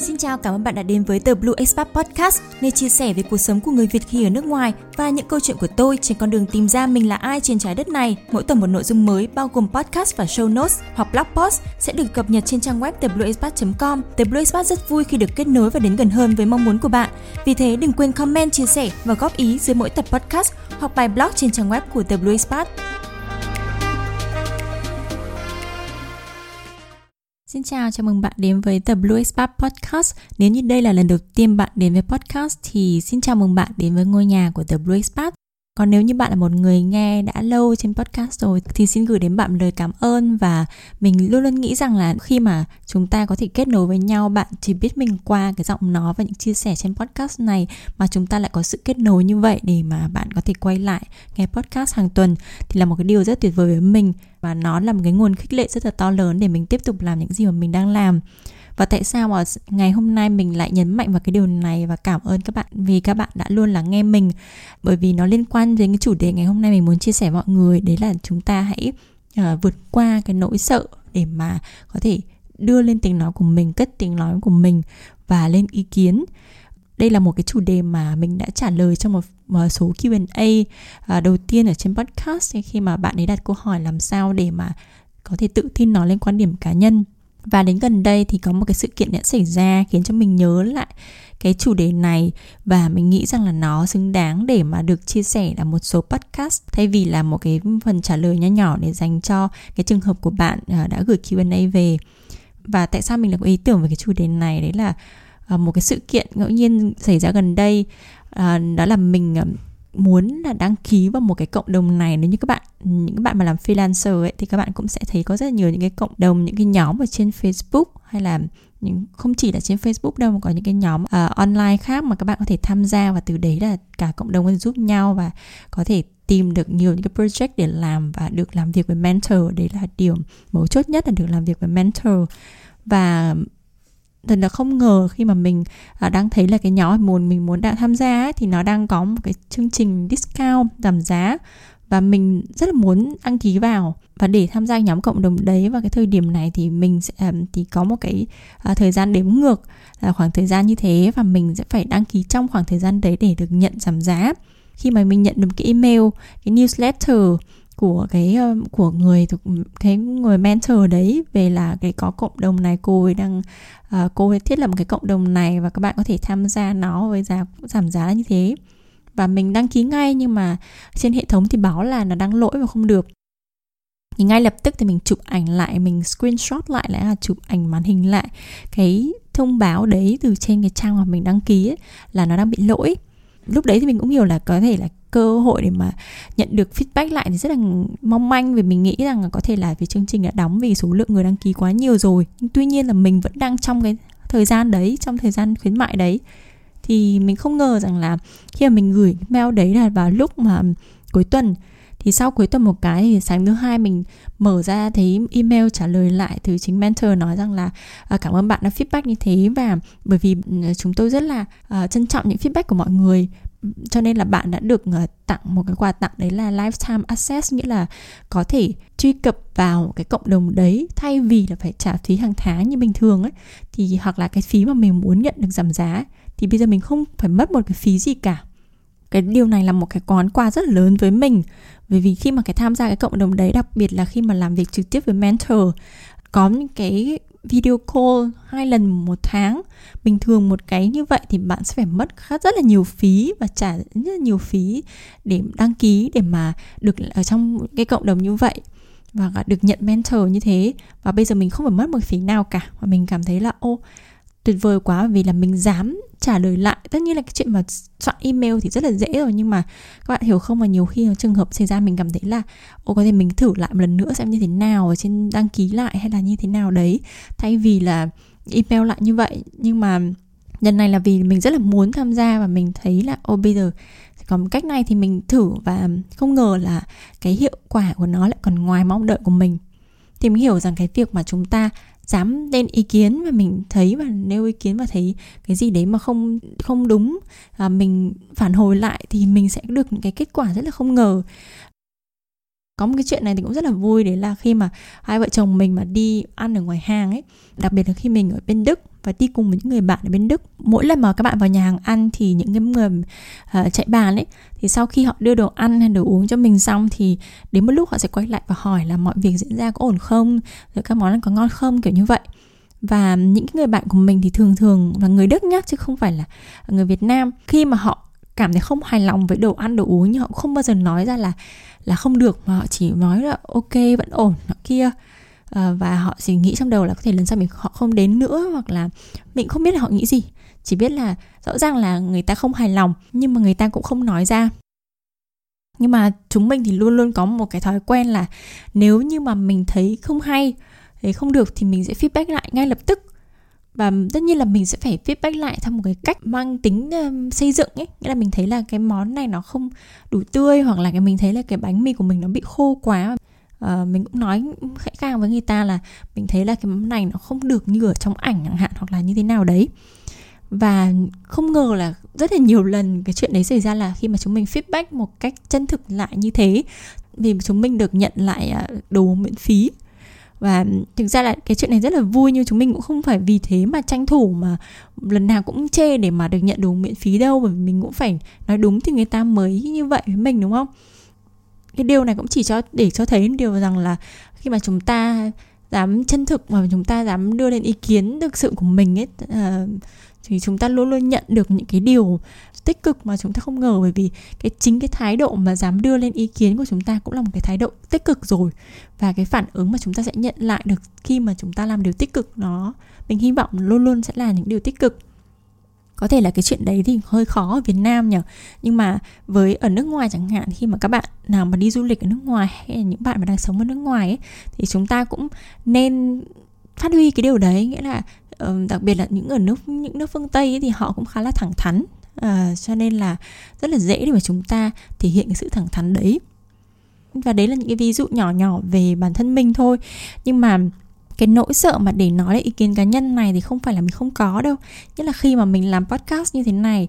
Xin chào, cảm ơn bạn đã đến với tờ Blue Expat Podcast, nơi chia sẻ về cuộc sống của người Việt khi ở nước ngoài và những câu chuyện của tôi trên con đường tìm ra mình là ai trên trái đất này. Mỗi tuần một nội dung mới bao gồm podcast và show notes hoặc blog post sẽ được cập nhật trên trang web theblueexpat.com. The Blue Expat rất vui khi được kết nối và đến gần hơn với mong muốn của bạn. Vì thế đừng quên comment, chia sẻ và góp ý dưới mỗi tập podcast hoặc bài blog trên trang web của The Blue Expat. Xin chào, chào mừng bạn đến với The Blue Expat Podcast. Nếu như đây là lần đầu tiên bạn đến với podcast thì xin chào mừng bạn đến với ngôi nhà của The Blue Expat. Còn nếu như bạn là một người nghe đã lâu trên podcast rồi, thì xin gửi đến bạn lời cảm ơn và mình luôn luôn nghĩ rằng là khi mà chúng ta có thể kết nối với nhau, bạn chỉ biết mình qua cái giọng nói và những chia sẻ trên podcast này mà chúng ta lại có sự kết nối như vậy để mà bạn có thể quay lại nghe podcast hàng tuần thì là một cái điều rất tuyệt vời với mình và nó là một cái nguồn khích lệ rất là to lớn để mình tiếp tục làm những gì mà mình đang làm và tại sao mà ngày hôm nay mình lại nhấn mạnh vào cái điều này và cảm ơn các bạn vì các bạn đã luôn lắng nghe mình? Bởi vì nó liên quan đến cái chủ đề ngày hôm nay mình muốn chia sẻ mọi người đấy là chúng ta hãy uh, vượt qua cái nỗi sợ để mà có thể đưa lên tiếng nói của mình cất tiếng nói của mình và lên ý kiến. Đây là một cái chủ đề mà mình đã trả lời trong một, một số Q&A ờ, đầu tiên ở trên podcast. Khi mà bạn ấy đặt câu hỏi làm sao để mà có thể tự tin nói lên quan điểm cá nhân? Và đến gần đây thì có một cái sự kiện đã xảy ra khiến cho mình nhớ lại cái chủ đề này. Và mình nghĩ rằng là nó xứng đáng để mà được chia sẻ là một số podcast, thay vì là một cái phần trả lời nhỏ nhỏ để dành cho cái trường hợp của bạn à, đã gửi Q&A về. Và tại sao mình lại có ý tưởng về cái chủ đề này? Đấy là à, một cái sự kiện ngẫu nhiên xảy ra gần đây. À, đó là mình muốn là đăng ký vào một cái cộng đồng này nếu như các bạn những các bạn mà làm freelancer ấy thì các bạn cũng sẽ thấy có rất là nhiều những cái cộng đồng những cái nhóm ở trên Facebook hay là những không chỉ là trên Facebook đâu mà có những cái nhóm uh, online khác mà các bạn có thể tham gia và từ đấy là cả cộng đồng có thể giúp nhau và có thể tìm được nhiều những cái project để làm và được làm việc với mentor. Đấy là điều mấu chốt nhất là được làm việc với mentor. Và thật là không ngờ khi mà mình à, đang thấy là cái nhóm muốn mình muốn đã tham gia ấy, thì nó đang có một cái chương trình discount giảm giá và mình rất là muốn đăng ký vào. Và để tham gia nhóm cộng đồng đấy vào cái thời điểm này thì mình sẽ um, thì có một cái uh, thời gian đếm ngược là khoảng thời gian như thế và mình sẽ phải đăng ký trong khoảng thời gian đấy để được nhận giảm giá. Khi mà mình nhận được cái email cái newsletter của cái ờ, của người thuộc cái người mentor đấy về là cái có cộng đồng này cô ấy đang uh, cô ấy thiết lập một cái cộng đồng này và các bạn có thể tham gia nó với giá giảm giá như thế. Và mình đăng ký ngay nhưng mà trên hệ thống thì báo là nó đang lỗi và không được. Thì ngay lập tức thì mình chụp ảnh lại mình screenshot lại lại là chụp ảnh màn hình lại cái thông báo đấy từ trên cái trang mà mình đăng ký ấy, là nó đang bị lỗi lúc đấy thì mình cũng hiểu là có thể là cơ hội để mà nhận được feedback lại thì rất là mong manh vì mình nghĩ rằng là có thể là vì chương trình đã đóng vì số lượng người đăng ký quá nhiều rồi. Nhưng tuy nhiên là mình vẫn đang trong cái thời gian đấy, trong thời gian khuyến mại đấy. Thì mình không ngờ rằng là khi mà mình gửi mail đấy là vào lúc mà cuối tuần thì sau cuối tuần một cái thì sáng thứ hai mình mở ra thấy email trả lời lại từ chính mentor nói rằng là à, cảm ơn bạn đã feedback như thế và bởi vì ừ, chúng tôi rất là uh, trân trọng những feedback của mọi người cho nên là bạn đã được à, tặng một cái quà tặng đấy là lifetime access nghĩa là có thể truy cập vào cái cộng đồng đấy thay vì là phải trả phí hàng tháng như bình thường ấy. Thì hoặc là cái phí mà mình muốn nhận được giảm giá thì bây giờ mình không phải mất một cái phí gì cả. Cái điều này là một cái món quà rất là lớn với mình bởi vì khi mà cái tham gia cái cộng đồng đấy, đặc biệt là khi mà làm việc trực tiếp với mentor, có những cái video call hai lần một tháng, bình thường một cái như vậy thì bạn sẽ phải mất khá rất là nhiều phí và trả rất là nhiều phí để đăng ký để mà được ở trong cái cộng đồng như vậy và được nhận mentor như thế. Và bây giờ mình không phải mất một phí nào cả và mình cảm thấy là, ô tuyệt vời quá vì là mình dám trả lời lại. Tất nhiên là cái chuyện mà soạn email thì rất là dễ rồi, nhưng mà các bạn hiểu không? Mà nhiều khi trường hợp xảy ra, mình cảm thấy là ô có thể mình thử lại một lần nữa xem như thế nào ở trên đăng ký lại hay là như thế nào đấy. Thay vì là email lại như vậy. Nhưng mà lần này là vì mình rất là muốn tham gia và mình thấy là ô bây giờ còn cách này thì mình thử. Và không ngờ là cái hiệu quả của nó lại còn ngoài mong đợi của mình. Thì mình hiểu rằng cái việc mà chúng ta dám lên ý kiến và mình thấy và nêu ý kiến và thấy cái gì đấy mà không không đúng và mình phản hồi lại thì mình sẽ được những cái kết quả rất là không ngờ. Có một cái chuyện này thì cũng rất là vui, đấy là khi mà hai vợ chồng mình mà đi ăn ở ngoài hàng ấy, đặc biệt là khi mình ở bên đức và đi cùng với những người bạn ở bên Đức. Mỗi lần mà các bạn vào nhà hàng ăn thì những cái người uh, chạy bàn ấy thì sau khi họ đưa đồ ăn hay đồ uống cho mình xong thì đến một lúc họ sẽ quay lại và hỏi là mọi việc diễn ra có ổn không, rồi các món ăn có ngon không kiểu như vậy. Và những cái người bạn của mình thì thường thường là người Đức nhá chứ không phải là người Việt Nam. Khi mà họ cảm thấy không hài lòng với đồ ăn đồ uống nhưng họ không bao giờ nói ra là là không được mà họ chỉ nói là ok vẫn ổn nọ kia Ờ, và họ chỉ nghĩ trong đầu là có thể lần sau mình họ không đến nữa hoặc là mình không biết là họ nghĩ gì. Chỉ biết là rõ ràng là người ta không hài lòng nhưng mà người ta cũng không nói ra. Nhưng mà chúng mình thì luôn luôn có một cái thói quen là nếu như mà mình thấy không hay thấy không được thì mình sẽ feedback lại ngay lập tức. Và tất nhiên là mình sẽ phải feedback lại theo một cái cách mang tính um, xây dựng ấy. Nghĩa là mình thấy là cái món này nó không đủ tươi hoặc là cái mình thấy là cái bánh mì của mình nó bị khô quá uh, mình cũng nói khẽ khang với người ta là mình thấy là cái món này nó không được như ở trong ảnh chẳng hạn hoặc là như thế nào đấy. Và không ngờ là rất là nhiều lần cái chuyện đấy xảy ra là khi mà chúng mình feedback một cách chân thực lại như thế vì chúng mình được nhận lại à, đồ miễn phí. Và thực ra là cái chuyện này rất là vui nhưng chúng mình cũng không phải vì thế mà tranh thủ mà lần nào cũng chê để mà được nhận đồ miễn phí đâu bởi vì mình cũng phải nói đúng thì người ta mới như vậy với mình đúng không? Cái điều này cũng chỉ cho để cho thấy điều rằng là khi mà chúng ta dám chân thực và chúng ta dám đưa lên ý kiến thực sự của mình ấy uh, thì chúng ta luôn luôn nhận được những cái điều tích cực mà chúng ta không ngờ. Bởi vì cái chính cái thái độ mà dám đưa lên ý kiến của chúng ta cũng là một cái thái độ tích cực rồi. Và cái phản ứng mà chúng ta sẽ nhận lại được khi mà chúng ta làm điều tích cực nó mình hy vọng luôn luôn sẽ là những điều tích cực có thể là cái chuyện đấy thì hơi khó ở Việt Nam nhỉ nhưng mà với ở nước ngoài chẳng hạn khi mà các bạn nào mà đi du lịch ở nước ngoài hay là những bạn mà đang sống ở nước ngoài ấy, thì chúng ta cũng nên phát huy cái điều đấy. Nghĩa là ờ, đặc biệt là những ở nước những nước phương tây ấy, thì họ cũng khá là thẳng thắn à, cho nên là rất là dễ để mà chúng ta thể hiện cái sự thẳng thắn đấy. Và đấy là những cái ví dụ nhỏ nhỏ về bản thân mình thôi. Nhưng mà cái nỗi sợ mà để nói lại ý kiến cá nhân này thì không phải là mình không có đâu. Nhất là khi mà mình làm podcast như thế này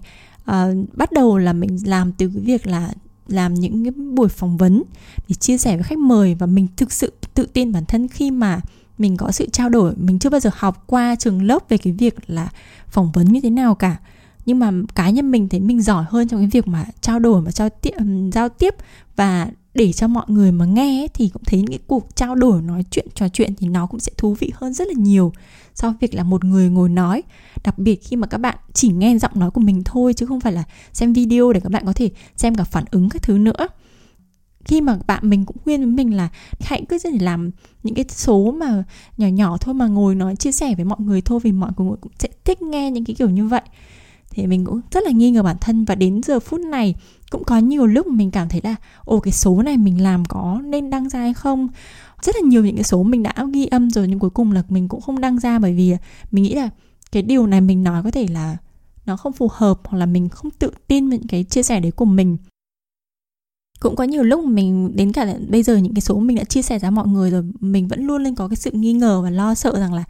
uh, bắt đầu là mình làm từ cái việc là làm những cái buổi phỏng vấn để chia sẻ với khách mời và mình thực sự tự tin bản thân khi mà mình có sự trao đổi. Mình chưa bao giờ học qua trường lớp về cái việc là phỏng vấn như thế nào cả. Nhưng mà cá nhân mình thấy mình giỏi hơn trong cái việc mà trao đổi và trao tiếp giao tiếp và để cho mọi người mà nghe ấy, thì cũng thấy những cái cuộc trao đổi nói chuyện trò chuyện thì nó cũng sẽ thú vị hơn rất là nhiều so với việc là một người ngồi nói. Đặc biệt khi mà các bạn chỉ nghe giọng nói của mình thôi chứ không phải là xem video để các bạn có thể xem cả phản ứng các thứ nữa. Khi mà bạn mình cũng khuyên với mình là hãy cứ để làm những cái số mà nhỏ nhỏ thôi mà ngồi nói chia sẻ với mọi người thôi vì mọi người cũng sẽ thích nghe những cái kiểu như vậy. Thì mình cũng rất là nghi ngờ bản thân và đến giờ phút này cũng có nhiều lúc mình cảm thấy là, ồ, cái số này mình làm có nên đăng ra hay không? Rất là nhiều những cái số mình đã ghi âm rồi nhưng cuối cùng là mình cũng không đăng ra bởi vì mình nghĩ là cái điều này mình nói có thể là nó không phù hợp hoặc là mình không tự tin với những cái chia sẻ đấy của mình. Cũng có nhiều lúc mình đến cả bây giờ những cái số mình đã chia sẻ ra mọi người rồi, mình vẫn luôn lên có cái sự nghi ngờ và lo sợ rằng là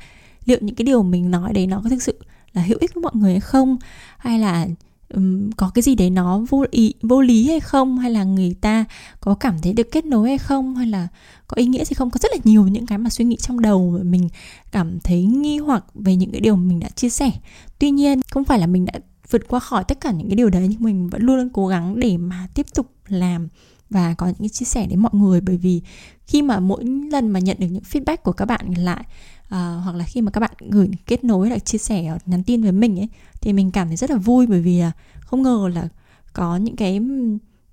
liệu những cái điều mình nói đấy nó có thực sự là hữu ích với mọi người hay không? Hay là um, có cái gì đấy nó vô ý vô lý hay không? Hay là người ta có cảm thấy được kết nối hay không? Hay là có ý nghĩa gì không? Có rất là nhiều những cái mà suy nghĩ trong đầu mà mình cảm thấy nghi hoặc về những cái điều mình đã chia sẻ. Tuy nhiên không phải là mình đã vượt qua khỏi tất cả những cái điều đấy nhưng mình vẫn luôn luôn cố gắng để mà tiếp tục làm và có những cái chia sẻ đến mọi người. Bởi vì khi mà mỗi lần mà nhận được những feedback của các bạn lại à, hoặc là khi mà các bạn gửi kết nối lại chia sẻ nhắn tin với mình ấy thì mình cảm thấy rất là vui. Bởi vì là không ngờ là có những cái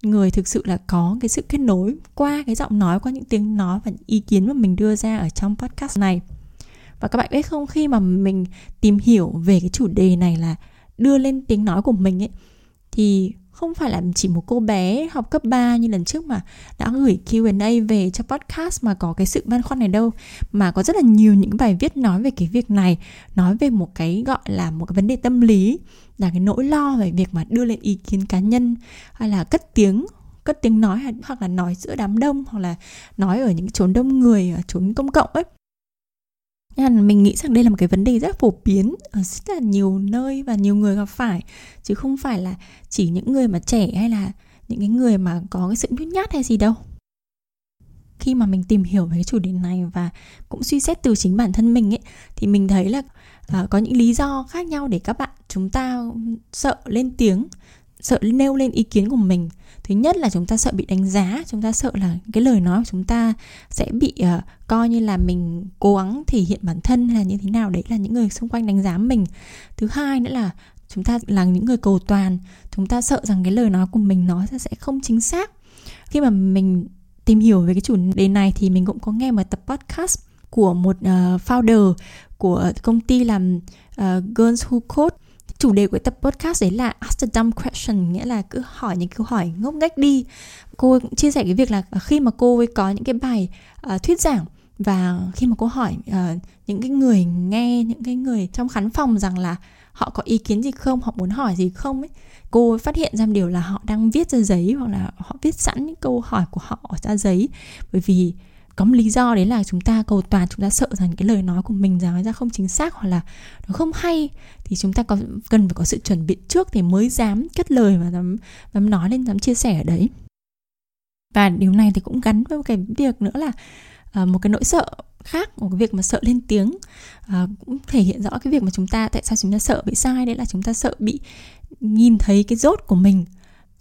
người thực sự là có cái sự kết nối qua cái giọng nói qua những tiếng nói và những ý kiến mà mình đưa ra ở trong podcast này. Và các bạn biết không khi mà mình tìm hiểu về cái chủ đề này là đưa lên tiếng nói của mình ấy thì không phải là chỉ một cô bé học cấp 3 như lần trước mà đã gửi Q&A về cho podcast mà có cái sự băn khoăn này đâu. Mà có rất là nhiều những bài viết nói về cái việc này, nói về một cái gọi là một cái vấn đề tâm lý, là cái nỗi lo về việc mà đưa lên ý kiến cá nhân, hay là cất tiếng cất tiếng nói, hoặc là nói giữa đám đông, hoặc là nói ở những chốn đông người, ở chốn công cộng ấy nên mình nghĩ rằng đây là một cái vấn đề rất phổ biến ở rất là nhiều nơi và nhiều người gặp phải. Chứ không phải là chỉ những người mà trẻ hay là những cái người mà có cái sự nhút nhát hay gì đâu. Khi mà mình tìm hiểu về cái chủ đề này và cũng suy xét từ chính bản thân mình ấy thì mình thấy là uh, có những lý do khác nhau để các bạn chúng ta sợ lên tiếng sợ nêu lên ý kiến của mình thứ nhất là chúng ta sợ bị đánh giá chúng ta sợ là cái lời nói của chúng ta sẽ bị uh, coi như là mình cố gắng thể hiện bản thân hay là như thế nào. Đấy là những người xung quanh đánh giá mình. Thứ hai nữa là chúng ta là những người cầu toàn chúng ta sợ rằng cái lời nói của mình nói ra sẽ không chính xác. Khi mà mình tìm hiểu về cái chủ đề này thì mình cũng có nghe một tập podcast của một uh, founder của công ty làm uh, Girls Who Code chủ đề của tập podcast đấy là ask the dumb question nghĩa là cứ hỏi những câu hỏi ngốc nghếch đi. Cô cũng chia sẻ cái việc là à, khi mà cô ấy có những cái bài uh, thuyết giảng và khi mà cô hỏi uh, những cái người nghe những cái người trong khán phòng rằng là họ có ý kiến gì không họ muốn hỏi gì không ấy cô ấy phát hiện ra một điều là họ đang viết ra giấy hoặc là họ viết sẵn những câu hỏi của họ ra giấy. Bởi vì có một lý do đấy là chúng ta cầu toàn chúng ta sợ rằng cái lời nói của mình nói ra không chính xác hoặc là nó không hay. Thì chúng ta có cần phải có sự chuẩn bị trước thì mới dám cất lời và dám dám nói lên dám chia sẻ ở đấy. Và điều này thì cũng gắn với một cái việc nữa là À, một cái nỗi sợ khác một cái việc mà sợ lên tiếng. À, cũng thể hiện rõ cái việc mà chúng ta tại sao chúng ta sợ bị sai đấy là chúng ta sợ bị nhìn thấy cái rốt của mình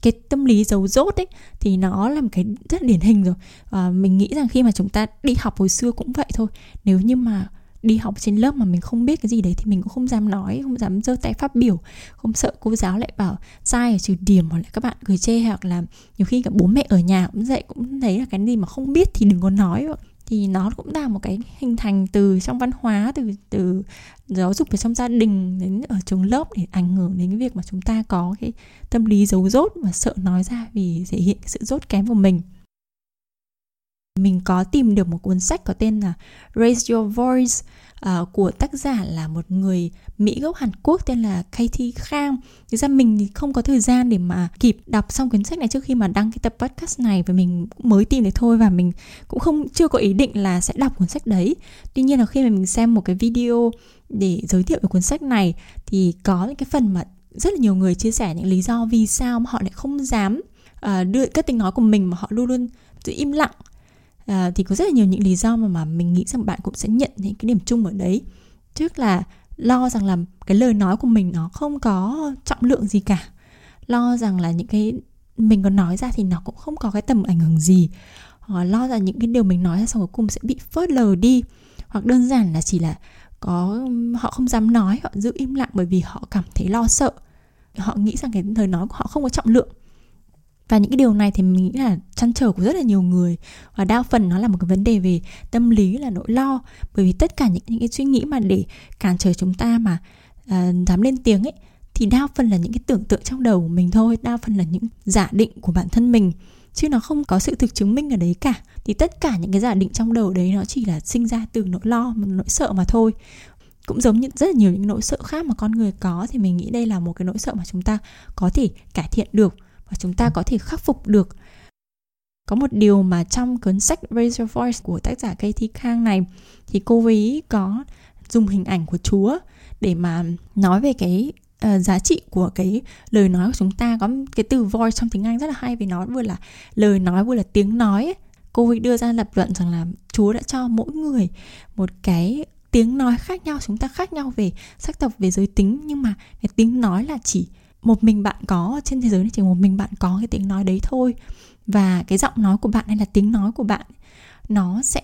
cái tâm lý giấu dốt ấy thì nó là một cái rất điển hình rồi. À, mình nghĩ rằng khi mà chúng ta đi học hồi xưa cũng vậy thôi. Nếu như mà đi học trên lớp mà mình không biết cái gì đấy thì mình cũng không dám nói không dám giơ tay phát biểu không sợ cô giáo lại bảo sai ở trừ điểm hoặc là các bạn cười chê hoặc là nhiều khi cả bố mẹ ở nhà cũng dạy cũng thấy là cái gì mà không biết thì đừng có nói thì nó cũng là một cái hình thành từ trong văn hóa, từ từ giáo dục ở trong gia đình đến ở trường lớp để ảnh hưởng đến cái việc mà chúng ta có cái tâm lý giấu dốt và sợ nói ra vì thể hiện sự dốt kém của mình mình có tìm được một cuốn sách có tên là Raise Your Voice uh, của tác giả là một người Mỹ gốc Hàn Quốc tên là Katie Khang. Thực ra mình thì không có thời gian để mà kịp đọc xong cuốn sách này trước khi mà đăng cái tập podcast này và mình mới tìm được thôi và mình cũng không chưa có ý định là sẽ đọc cuốn sách đấy. Tuy nhiên là khi mà mình xem một cái video để giới thiệu về cuốn sách này thì có những cái phần mà rất là nhiều người chia sẻ những lý do vì sao mà họ lại không dám uh, đưa cái tiếng nói của mình mà họ luôn luôn giữ im lặng à, thì có rất là nhiều những lý do mà mà mình nghĩ rằng bạn cũng sẽ nhận những cái điểm chung ở đấy. Trước là lo rằng là cái lời nói của mình nó không có trọng lượng gì cả. Lo rằng là những cái mình có nói ra thì nó cũng không có cái tầm ảnh hưởng gì. Hoặc lo rằng những cái điều mình nói ra xong cuối cùng sẽ bị phớt lờ đi. Hoặc đơn giản là chỉ là có họ không dám nói họ giữ im lặng bởi vì họ cảm thấy lo sợ. Họ nghĩ rằng cái lời nói của họ không có trọng lượng và những cái điều này thì mình nghĩ là chăn trở của rất là nhiều người. Và đa phần nó là một cái vấn đề về tâm lý là nỗi lo. Bởi vì tất cả những, những cái suy nghĩ mà để cản trở chúng ta mà uh, dám lên tiếng ấy thì đa phần là những cái tưởng tượng trong đầu của mình thôi. Đa phần là những giả định của bản thân mình. Chứ nó không có sự thực chứng minh ở đấy cả. Thì tất cả những cái giả định trong đầu đấy nó chỉ là sinh ra từ nỗi lo nỗi sợ mà thôi. Cũng giống như rất là nhiều những nỗi sợ khác mà con người có thì mình nghĩ đây là một cái nỗi sợ mà chúng ta có thể cải thiện được và chúng ta có thể khắc phục được có một điều mà trong cuốn sách Raise Your Voice của tác giả Katie Khang này thì cô ấy có dùng hình ảnh của Chúa để mà nói về cái uh, giá trị của cái lời nói của chúng ta có cái từ voice trong tiếng Anh rất là hay vì nó vừa là lời nói vừa là tiếng nói ấy. cô ấy đưa ra lập luận rằng là Chúa đã cho mỗi người một cái tiếng nói khác nhau chúng ta khác nhau về sắc tộc về giới tính nhưng mà cái tiếng nói là chỉ một mình bạn có trên thế giới này chỉ một mình bạn có cái tiếng nói đấy thôi. Và cái giọng nói của bạn hay là tiếng nói của bạn nó sẽ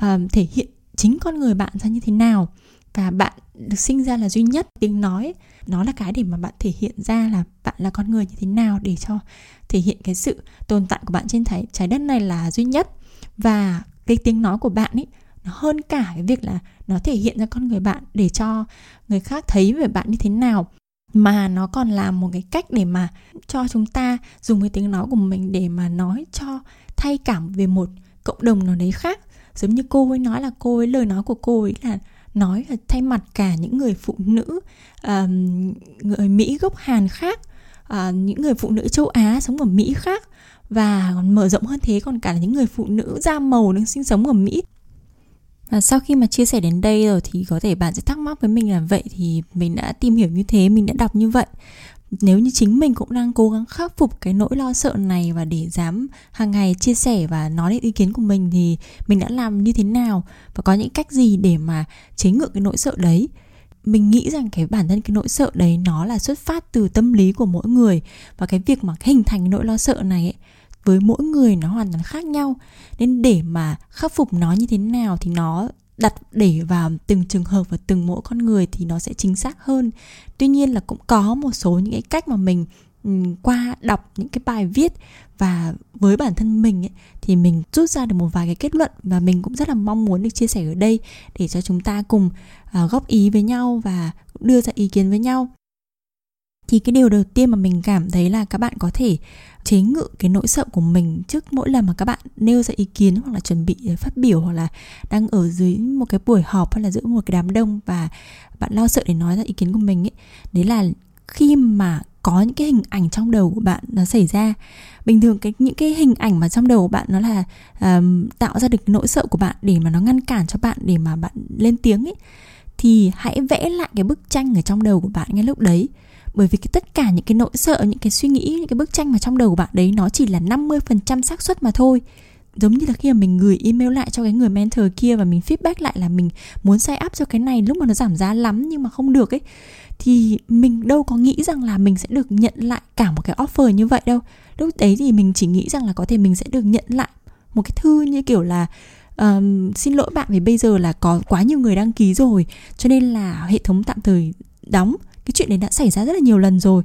um, thể hiện chính con người bạn ra như thế nào. Và bạn được sinh ra là duy nhất. Tiếng nói nó là cái để mà bạn thể hiện ra là bạn là con người như thế nào để cho thể hiện cái sự tồn tại của bạn trên trái, trái đất này là duy nhất. Và cái tiếng nói của bạn ấy nó hơn cả cái việc là nó thể hiện ra con người bạn để cho người khác thấy về bạn như thế nào mà nó còn là một cái cách để mà cho chúng ta dùng cái tiếng nói của mình để mà nói cho thay cảm về một cộng đồng nào đấy khác. Giống như cô ấy nói là cô ấy lời nói của cô ấy là nói là thay mặt cả những người phụ nữ uh, người mỹ gốc hàn khác uh, những người phụ nữ châu á sống ở mỹ khác và còn mở rộng hơn thế còn cả là những người phụ nữ da màu đang sinh sống ở mỹ và sau khi mà chia sẻ đến đây rồi thì có thể bạn sẽ thắc mắc với mình là vậy thì mình đã tìm hiểu như thế, mình đã đọc như vậy. Nếu như chính mình cũng đang cố gắng khắc phục cái nỗi lo sợ này và để dám hàng ngày chia sẻ và nói lên ý kiến của mình thì mình đã làm như thế nào và có những cách gì để mà chế ngự cái nỗi sợ đấy? Mình nghĩ rằng cái bản thân cái nỗi sợ đấy nó là xuất phát từ tâm lý của mỗi người và cái việc mà hình thành nỗi lo sợ này ấy, với mỗi người nó hoàn toàn khác nhau. Nên để mà khắc phục nó như thế nào thì nó đặt để vào từng trường hợp và từng mỗi con người thì nó sẽ chính xác hơn. Tuy nhiên là cũng có một số những cái cách mà mình ừ, qua đọc những cái bài viết và với bản thân mình ấy, thì mình rút ra được một vài cái kết luận và mình cũng rất là mong muốn được chia sẻ ở đây để cho chúng ta cùng uh, góp ý với nhau và đưa ra ý kiến với nhau thì cái điều đầu tiên mà mình cảm thấy là các bạn có thể chế ngự cái nỗi sợ của mình trước mỗi lần mà các bạn nêu ra ý kiến hoặc là chuẩn bị ờ, phát biểu hoặc là đang ở dưới một cái buổi họp hay là giữa một cái đám đông và bạn lo sợ để nói ra ý kiến của mình ấy đấy là khi mà có những cái hình ảnh trong đầu của bạn nó xảy ra. Bình thường cái những cái hình ảnh mà trong đầu của bạn nó là um, tạo ra được nỗi sợ của bạn để mà nó ngăn cản cho bạn để mà bạn lên tiếng ấy thì hãy vẽ lại cái bức tranh ở trong đầu của bạn ngay lúc đấy bởi vì cái tất cả những cái nỗi sợ những cái suy nghĩ những cái bức tranh mà trong đầu của bạn đấy nó chỉ là 50% xác suất mà thôi. Giống như là khi mà mình gửi email lại cho cái người mentor kia và mình feedback lại là mình muốn sign up cho cái này lúc mà nó giảm giá lắm nhưng mà không được ấy thì mình đâu có nghĩ rằng là mình sẽ được nhận lại cả một cái offer như vậy đâu. Lúc đấy thì mình chỉ nghĩ rằng là có thể mình sẽ được nhận lại một cái thư như kiểu là um, xin lỗi bạn vì bây giờ là có quá nhiều người đăng ký rồi cho nên là hệ thống tạm thời đóng cái chuyện đấy đã xảy ra rất là nhiều lần rồi.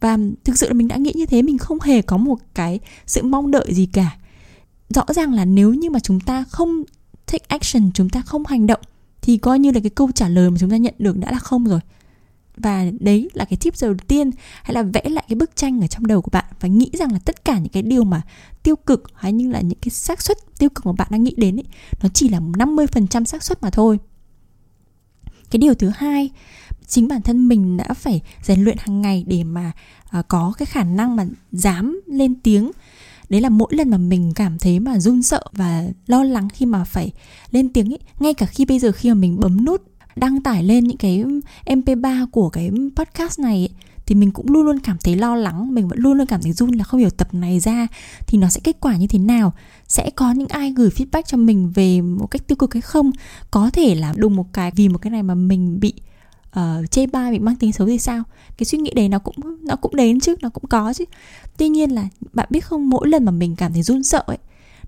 Và thực sự là mình đã nghĩ như thế mình không hề có một cái sự mong đợi gì cả. Rõ ràng là nếu như mà chúng ta không take action chúng ta không hành động thì coi như là cái câu trả lời mà chúng ta nhận được đã là không rồi. Và đấy là cái tip đầu tiên hay là vẽ lại cái bức tranh ở trong đầu của bạn và nghĩ rằng là tất cả những cái điều mà tiêu cực hay như là những cái xác suất tiêu cực mà bạn đang nghĩ đến ấy, nó chỉ là 50% xác suất mà thôi. Cái điều thứ hai chính bản thân mình đã phải rèn luyện hàng ngày để mà uh, có cái khả năng mà dám lên tiếng. Đấy là mỗi lần mà mình cảm thấy mà run sợ và lo lắng khi mà phải lên tiếng ấy ngay cả khi bây giờ khi mà mình bấm nút đăng tải lên những cái mp3 của cái podcast này ấy, thì mình cũng luôn luôn cảm thấy lo lắng mình vẫn luôn luôn cảm thấy run là không hiểu tập này ra thì nó sẽ kết quả như thế nào sẽ có những ai gửi feedback cho mình về một cách tiêu cực hay không có thể là đùng một cái vì một cái này mà mình bị uh, chê bai mình mang tính xấu thì sao? Cái suy nghĩ đấy nó cũng nó cũng đến chứ nó cũng có chứ. Tuy nhiên là bạn biết không mỗi lần mà mình cảm thấy run sợ ấy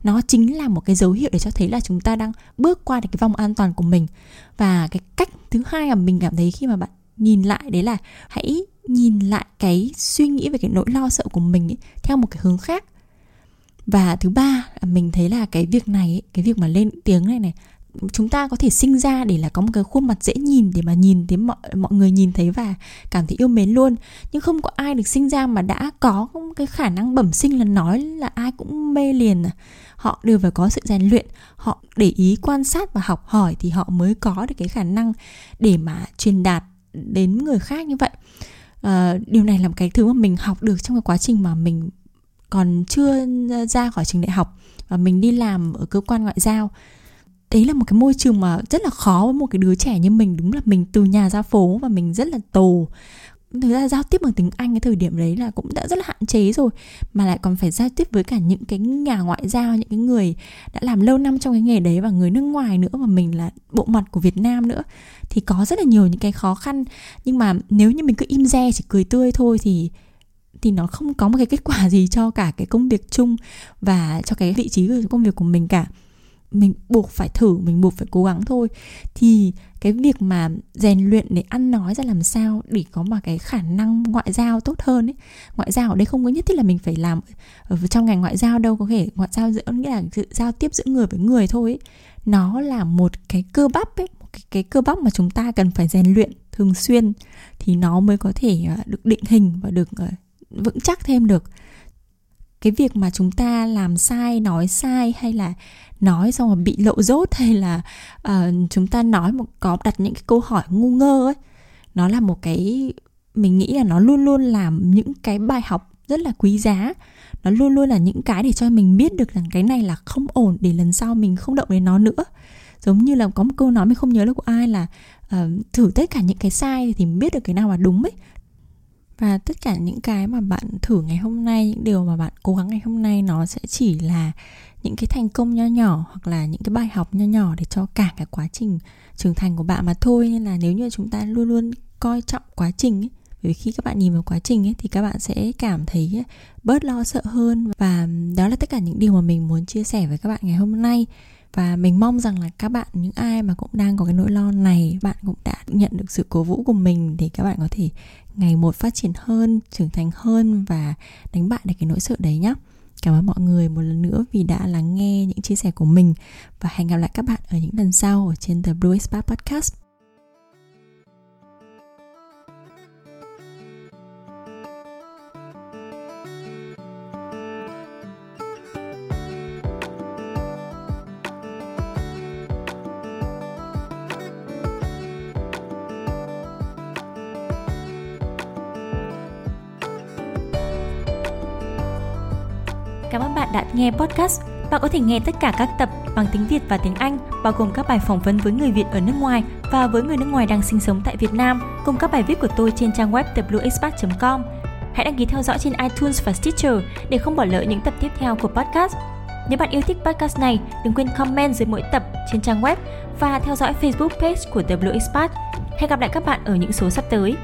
nó chính là một cái dấu hiệu để cho thấy là chúng ta đang bước qua được cái vòng an toàn của mình. Và cái cách thứ hai mà mình cảm thấy khi mà bạn nhìn lại đấy là hãy nhìn lại cái suy nghĩ về cái nỗi lo sợ của mình ấy, theo một cái hướng khác. Và thứ ba mình thấy là cái việc này ấy, cái việc mà lên tiếng này này chúng ta có thể sinh ra để là có một cái khuôn mặt dễ nhìn để mà nhìn thấy mọi mọi người nhìn thấy và cảm thấy yêu mến luôn. Nhưng không có ai được sinh ra mà đã có cái khả năng bẩm sinh là nói là ai cũng mê liền à. họ đều phải có sự rèn luyện họ để ý quan sát và học hỏi thì họ mới có được cái khả năng để mà truyền đạt đến người khác như vậy. À, điều này là một cái thứ mà mình học được trong cái quá trình mà mình còn chưa ra khỏi trường đại học và mình đi làm ở cơ quan ngoại giao đấy là một cái môi trường mà rất là khó với một cái đứa trẻ như mình. Đúng là mình từ nhà ra phố và mình rất là tù thực ra giao tiếp bằng tiếng Anh cái thời điểm đấy là cũng đã rất là hạn chế rồi. Mà lại còn phải giao tiếp với cả những cái nhà ngoại giao, những cái người đã làm lâu năm trong cái nghề đấy và người nước ngoài nữa mà mình là bộ mặt của Việt Nam nữa, thì có rất là nhiều những cái khó khăn. Nhưng mà nếu như mình cứ im re, chỉ cười tươi thôi thì thì nó không có một cái kết quả gì cho cả cái công việc chung và cho cái vị trí của công việc của mình cả mình buộc phải thử mình buộc phải cố gắng thôi. Thì cái việc mà rèn luyện để ăn nói ra làm sao để có mà cái khả năng ngoại giao tốt hơn ấy. Ngoại giao ở đây không có nhất thiết là mình phải làm ở trong ngành ngoại giao đâu có thể ngoại giao giữa nghĩa là sự giao tiếp giữa người với người thôi ấy. nó là một cái cơ bắp ấy một cái, cái cơ bắp mà chúng ta cần phải rèn luyện thường xuyên thì nó mới có thể ờ, được định hình và được ờ, vững chắc thêm được cái việc mà chúng ta làm sai nói sai hay là nói xong rồi bị lộ dốt hay là uh, chúng ta nói một có đặt những cái câu hỏi ngu ngơ ấy nó là một cái mình nghĩ là nó luôn luôn làm những cái bài học rất là quý giá. Nó luôn luôn là những cái để cho mình biết được rằng cái này là không ổn để lần sau mình không động đến nó nữa. Giống như là có một câu nói mình không nhớ là của ai là uh, thử tất cả những cái sai thì mình biết được cái nào là đúng ấy và tất cả những cái mà bạn thử ngày hôm nay những điều mà bạn cố gắng ngày hôm nay nó sẽ chỉ là những cái thành công nho nhỏ hoặc là những cái bài học nho nhỏ để cho cả cái quá trình trưởng thành của bạn mà thôi. Nên là nếu như chúng ta luôn luôn coi trọng quá trình ấy, bởi vì khi các bạn nhìn vào quá trình ấy thì các bạn sẽ cảm thấy bớt lo sợ hơn. Và đó là tất cả những điều mà mình muốn chia sẻ với các bạn ngày hôm nay và mình mong rằng là các bạn, những ai mà cũng đang có cái nỗi lo này, bạn cũng đã nhận được sự cổ vũ của mình để các bạn có thể ngày một phát triển hơn, trưởng thành hơn và đánh bại được cái nỗi sợ đấy nhé cảm ơn mọi người một lần nữa vì đã lắng nghe những chia sẻ của mình. Và hẹn gặp lại các bạn ở những lần sau ở trên The Blue Spark Podcast. Cảm ơn bạn đã nghe podcast. Bạn có thể nghe tất cả các tập bằng tiếng Việt và tiếng Anh, bao gồm các bài phỏng vấn với người Việt ở nước ngoài và với người nước ngoài đang sinh sống tại Việt Nam, cùng các bài viết của tôi trên trang web wexpat.com. Hãy đăng ký theo dõi trên iTunes và Stitcher để không bỏ lỡ những tập tiếp theo của podcast. Nếu bạn yêu thích podcast này, đừng quên comment dưới mỗi tập trên trang web và theo dõi Facebook page của The Blue Expat. Hẹn gặp lại các bạn ở những số sắp tới.